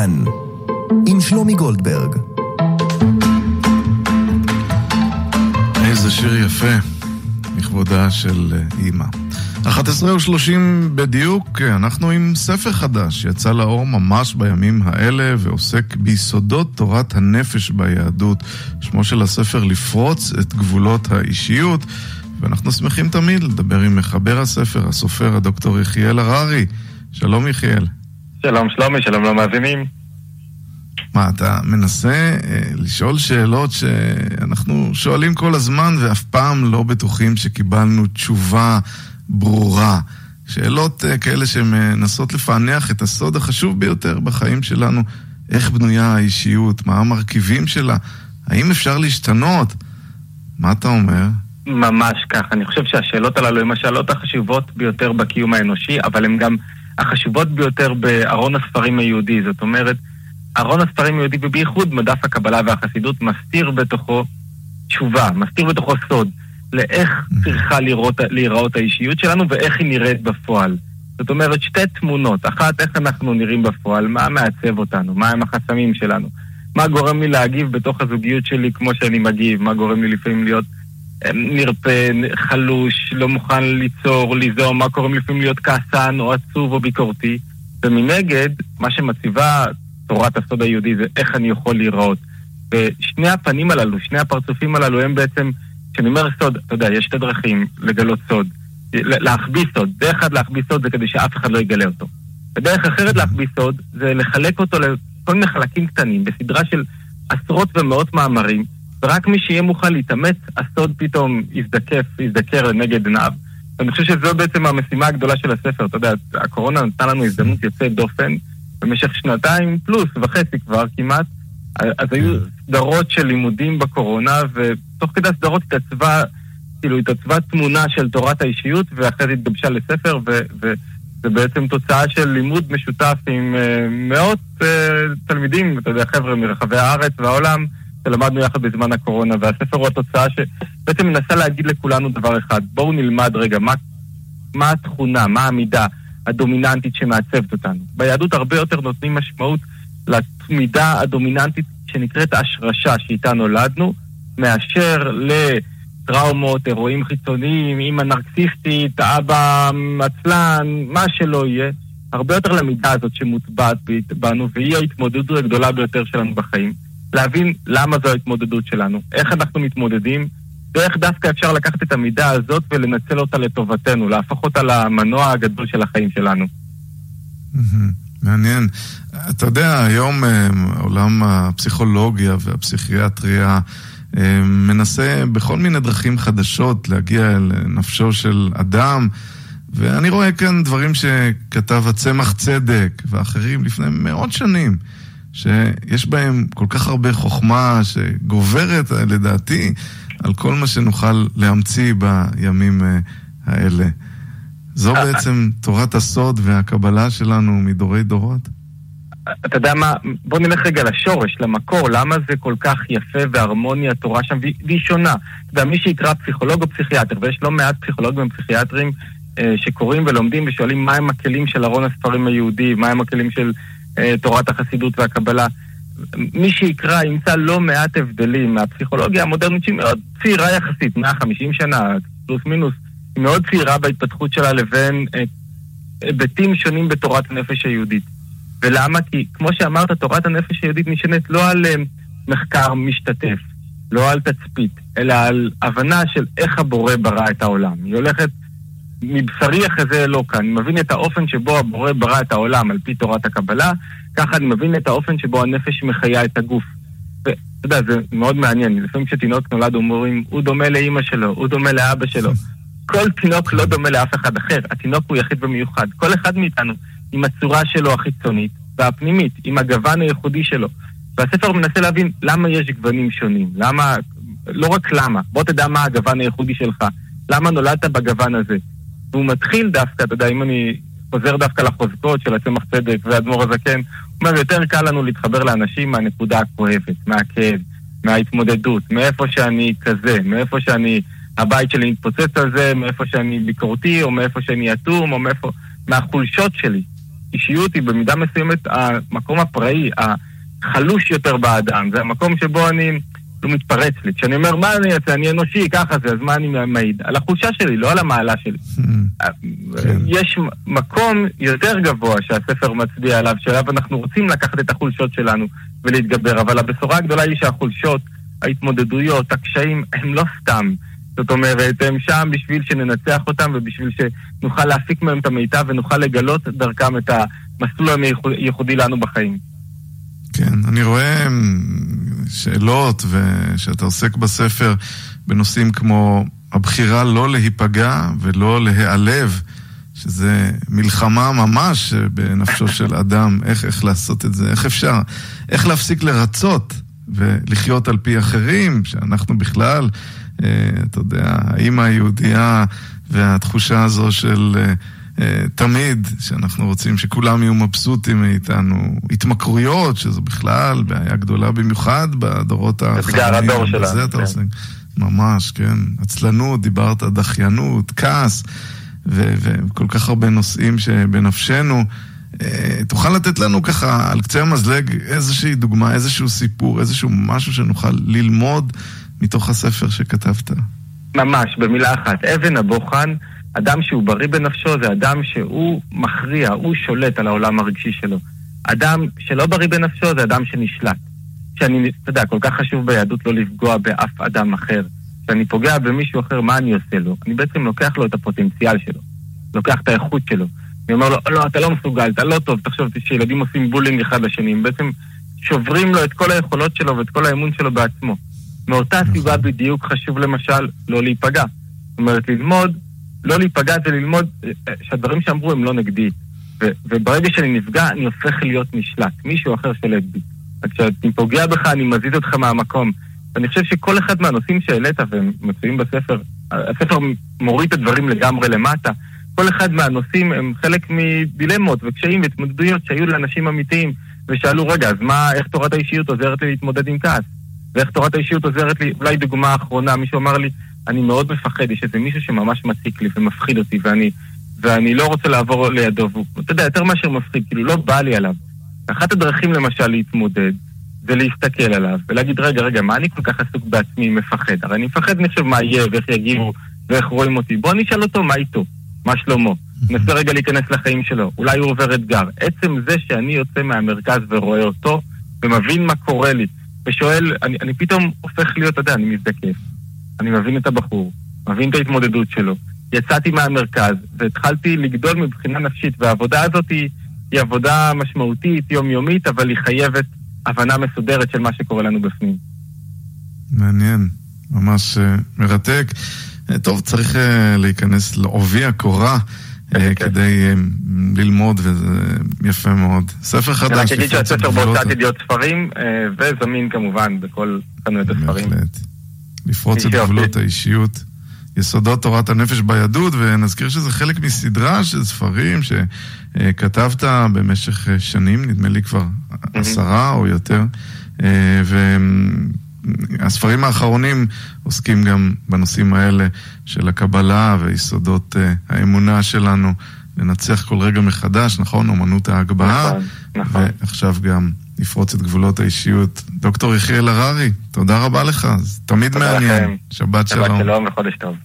כאן, עם שלומי גולדברג. איזה שיר יפה, לכבודה של אימא. 11 ו-30 בדיוק, אנחנו עם ספר חדש שיצא לאור ממש בימים האלה ועוסק ביסודות תורת הנפש ביהדות. שמו של הספר לפרוץ את גבולות האישיות, ואנחנו שמחים תמיד לדבר עם מחבר הספר, הסופר הדוקטור יחיאל הררי. שלום יחיאל. שלום שלומי, שלום למאזינים. מה, אתה מנסה אה, לשאול שאלות שאנחנו שואלים כל הזמן ואף פעם לא בטוחים שקיבלנו תשובה ברורה. שאלות אה, כאלה שמנסות לפענח את הסוד החשוב ביותר בחיים שלנו, איך בנויה האישיות, מה המרכיבים שלה, האם אפשר להשתנות? מה אתה אומר? ממש כך. אני חושב שהשאלות הללו הן השאלות החשובות ביותר בקיום האנושי, אבל הן גם החשובות ביותר בארון הספרים היהודי. זאת אומרת, ארון הספרים היהודי, ובייחוד מדף הקבלה והחסידות, מסתיר בתוכו תשובה, מסתיר בתוכו סוד. לאיך צריכה לראות, להיראות האישיות שלנו ואיך היא נראית בפועל. זאת אומרת, שתי תמונות. אחת, איך אנחנו נראים בפועל, מה מעצב אותנו, מה הם החסמים שלנו, מה גורם לי להגיב בתוך הזוגיות שלי כמו שאני מגיב, מה גורם לי לפעמים להיות אה, נרפה, חלוש, לא מוכן ליצור, ליזום, מה גורם לפעמים להיות כעסן או עצוב או ביקורתי. ומנגד, מה שמציבה תורת הסוד היהודי זה איך אני יכול להיראות. ושני הפנים הללו, שני הפרצופים הללו הם בעצם כשאני אומר סוד, אתה יודע, יש שתי דרכים לגלות סוד. להחביא סוד. דרך אחת להחביא סוד זה כדי שאף אחד לא יגלה אותו. ודרך אחרת להחביא סוד זה לחלק אותו לכל מיני חלקים קטנים, בסדרה של עשרות ומאות מאמרים, ורק מי שיהיה מוכן להתאמץ, הסוד פתאום יזדקף, יזדקר לנגד עיניו. ואני חושב שזו בעצם המשימה הגדולה של הספר. אתה יודע, הקורונה נתנה לנו הזדמנות יוצאת דופן במשך שנתיים פלוס וחצי כבר כמעט. אז היו סדרות של לימודים בקורונה, ותוך כדי הסדרות התעצבה, כאילו התעצבה תמונה של תורת האישיות, ואחרי זה התגבשה לספר, וזה בעצם תוצאה של לימוד משותף עם uh, מאות uh, תלמידים, אתה יודע, חבר'ה מרחבי הארץ והעולם, שלמדנו יחד בזמן הקורונה, והספר הוא התוצאה שבעצם מנסה להגיד לכולנו דבר אחד, בואו נלמד רגע מה, מה התכונה, מה המידה הדומיננטית שמעצבת אותנו. ביהדות הרבה יותר נותנים משמעות לתמידה הדומיננטית שנקראת השרשה שאיתה נולדנו, מאשר לטראומות, אירועים חיצוניים, אימא נרקסיסטית, אבא עצלן, מה שלא יהיה. הרבה יותר למידה הזאת שמוטבעת בנו, והיא ההתמודדות הגדולה ביותר שלנו בחיים. להבין למה זו ההתמודדות שלנו, איך אנחנו מתמודדים, ואיך דווקא אפשר לקחת את המידה הזאת ולנצל אותה לטובתנו, להפוך אותה למנוע הגדול של החיים שלנו. מעניין. אתה יודע, היום אה, עולם הפסיכולוגיה והפסיכיאטריה אה, מנסה בכל מיני דרכים חדשות להגיע אל נפשו של אדם, ואני רואה כאן דברים שכתב הצמח צדק ואחרים לפני מאות שנים, שיש בהם כל כך הרבה חוכמה שגוברת, לדעתי, על כל מה שנוכל להמציא בימים אה, האלה. זו בעצם תורת הסוד והקבלה שלנו מדורי דורות? אתה יודע מה, בוא נלך רגע לשורש, למקור, למה זה כל כך יפה והרמוניה התורה שם, והיא שונה. אתה יודע, מי שיקרא פסיכולוג או פסיכיאטר, ויש לא מעט פסיכולוגים ופסיכיאטרים אה, שקוראים ולומדים ושואלים מהם הכלים של ארון הספרים היהודי, מהם הכלים של אה, תורת החסידות והקבלה. מי שיקרא ימצא לא מעט הבדלים מהפסיכולוגיה המודרנית שהיא מאוד צעירה יחסית, 150 שנה, פלוס מינוס. היא מאוד צעירה בהתפתחות שלה לבין אה, היבטים שונים בתורת הנפש היהודית. ולמה? כי כמו שאמרת, תורת הנפש היהודית נשענת לא על אה, מחקר משתתף, לא על תצפית, אלא על הבנה של איך הבורא ברא את העולם. היא הולכת מבשרי אחרי זה כאן. אני מבין את האופן שבו הבורא ברא את העולם על פי תורת הקבלה, ככה אני מבין את האופן שבו הנפש מחיה את הגוף. ואתה יודע, זה מאוד מעניין. לפעמים כשתינוק נולד אומרים, הוא דומה לאימא שלו, הוא דומה לאבא שלו. כל תינוק לא דומה לאף אחד אחר, התינוק הוא יחיד ומיוחד. כל אחד מאיתנו עם הצורה שלו החיצונית והפנימית, עם הגוון הייחודי שלו. והספר מנסה להבין למה יש גוונים שונים, למה, לא רק למה, בוא תדע מה הגוון הייחודי שלך, למה נולדת בגוון הזה. והוא מתחיל דווקא, אתה יודע, אם אני חוזר דווקא לחוזקות של הצמח צדק ואדמו"ר הזקן, הוא אומר, יותר קל לנו להתחבר לאנשים מהנקודה הכואבת, מהכאב, מההתמודדות, מאיפה שאני כזה, מאיפה שאני... הבית שלי מתפוצץ על זה, מאיפה שאני ביקורתי, או מאיפה שאני אטום, או מאיפה... מהחולשות שלי. אישיות היא במידה מסוימת המקום הפראי, החלוש יותר באדם. זה המקום שבו אני... הוא מתפרץ לי. כשאני אומר, מה אני אעשה? אני אנושי, ככה זה, אז מה אני מעיד? על החולשה שלי, לא על המעלה שלי. Hmm. כן. יש מקום יותר גבוה שהספר מצביע עליו, שעליו אנחנו רוצים לקחת את החולשות שלנו ולהתגבר, אבל הבשורה הגדולה היא שהחולשות, ההתמודדויות, הקשיים, הם לא סתם. זאת אומרת, הם שם בשביל שננצח אותם ובשביל שנוכל להפיק מהם את המיטב ונוכל לגלות דרכם את המסלול הייחודי לנו בחיים. כן, אני רואה שאלות ושאתה עוסק בספר בנושאים כמו הבחירה לא להיפגע ולא להיעלב, שזה מלחמה ממש בנפשו של אדם, איך, איך לעשות את זה, איך אפשר, איך להפסיק לרצות ולחיות על פי אחרים, שאנחנו בכלל, אה, אתה יודע, האימא היהודייה והתחושה הזו של... אה, תמיד, שאנחנו רוצים שכולם יהיו מבסוטים מאיתנו. התמכרויות, שזו בכלל בעיה גדולה במיוחד בדורות האחרונים. אתגר. זה אתה כן. עושה. ממש, כן. עצלנות, דיברת, דחיינות, כעס, וכל כך הרבה נושאים שבנפשנו. אה, תוכל לתת לנו ככה על קצה המזלג איזושהי דוגמה, איזשהו סיפור, איזשהו משהו שנוכל ללמוד מתוך הספר שכתבת? ממש, במילה אחת. אבן הבוחן אדם שהוא בריא בנפשו זה אדם שהוא מכריע, הוא שולט על העולם הרגשי שלו. אדם שלא בריא בנפשו זה אדם שנשלט. שאני, אתה יודע, כל כך חשוב ביהדות לא לפגוע באף אדם אחר. כשאני פוגע במישהו אחר, מה אני עושה לו? אני בעצם לוקח לו את הפוטנציאל שלו. לוקח את האיכות שלו. אני אומר לו, לא, אתה לא מסוגל, אתה לא טוב, תחשוב שילדים עושים בולינג אחד לשני, הם בעצם שוברים לו את כל היכולות שלו ואת כל האמון שלו בעצמו. מאותה סיבה בדיוק חשוב למשל לא להיפגע. זאת אומרת, ללמוד לא להיפגע זה ללמוד אה, שהדברים שאמרו הם לא נגדי. ו- וברגע שאני נפגע, אני הופך להיות נשלט. מישהו אחר שולט בי. אז כשאני פוגע בך, אני מזיז אותך מהמקום. ואני חושב שכל אחד מהנושאים שהעלית והם מצויים בספר, הספר מוריד את הדברים לגמרי למטה. כל אחד מהנושאים הם חלק מדילמות וקשיים והתמודדויות שהיו לאנשים אמיתיים, ושאלו, רגע, אז מה, איך תורת האישיות עוזרת לי להתמודד עם כעס? ואיך תורת האישיות עוזרת לי, אולי דוגמה אחרונה, מישהו אמר לי, אני מאוד מפחד, יש איזה מישהו שממש מציק לי ומפחיד אותי, ואני, ואני לא רוצה לעבור לידו, והוא, אתה יודע, יותר מאשר מפחיד, כאילו לא בא לי עליו. אחת הדרכים למשל להתמודד, זה להסתכל עליו, ולהגיד, רגע, רגע, מה אני כל כך עסוק בעצמי מפחד? הרי אני מפחד, אני חושב, מה יהיה, ואיך יגיבו, ואיך רואים אותי. בוא נשאל אותו מה איתו, מה שלמה. ננסה רגע להיכנס לחיים שלו, אולי הוא עובר אתגר. עצם זה שאני יוצא מהמרכז ורואה אותו, ומבין מה קורה לי, ושואל, אני, אני פתאום הופך להיות, אתה יודע, אני מזדקף. אני מבין את הבחור, מבין את ההתמודדות שלו. יצאתי מהמרכז והתחלתי לגדול מבחינה נפשית, והעבודה הזאת היא, היא עבודה משמעותית, יומיומית, אבל היא חייבת הבנה מסודרת של מה שקורה לנו בפנים. מעניין, ממש uh, מרתק. Uh, טוב, צריך uh, להיכנס לעובי הקורה. כדי ללמוד, וזה יפה מאוד. ספר חדש, אני רק אגיד שהספר בהוצאת ידיעות ספרים, וזמין כמובן בכל חנויות הספרים. בהחלט. לפרוץ את גבולות האישיות. יסודות תורת הנפש ביהדות, ונזכיר שזה חלק מסדרה של ספרים שכתבת במשך שנים, נדמה לי כבר עשרה או יותר, והספרים האחרונים עוסקים גם בנושאים האלה של הקבלה ויסודות האמונה שלנו, לנצח כל רגע מחדש, נכון? אומנות ההגבהה, נכון, נכון. ועכשיו גם לפרוץ את גבולות האישיות. דוקטור יחיאל הררי, תודה רבה לך, זה תמיד מעניין. שבת שלום. שבת שלום וחודש טוב.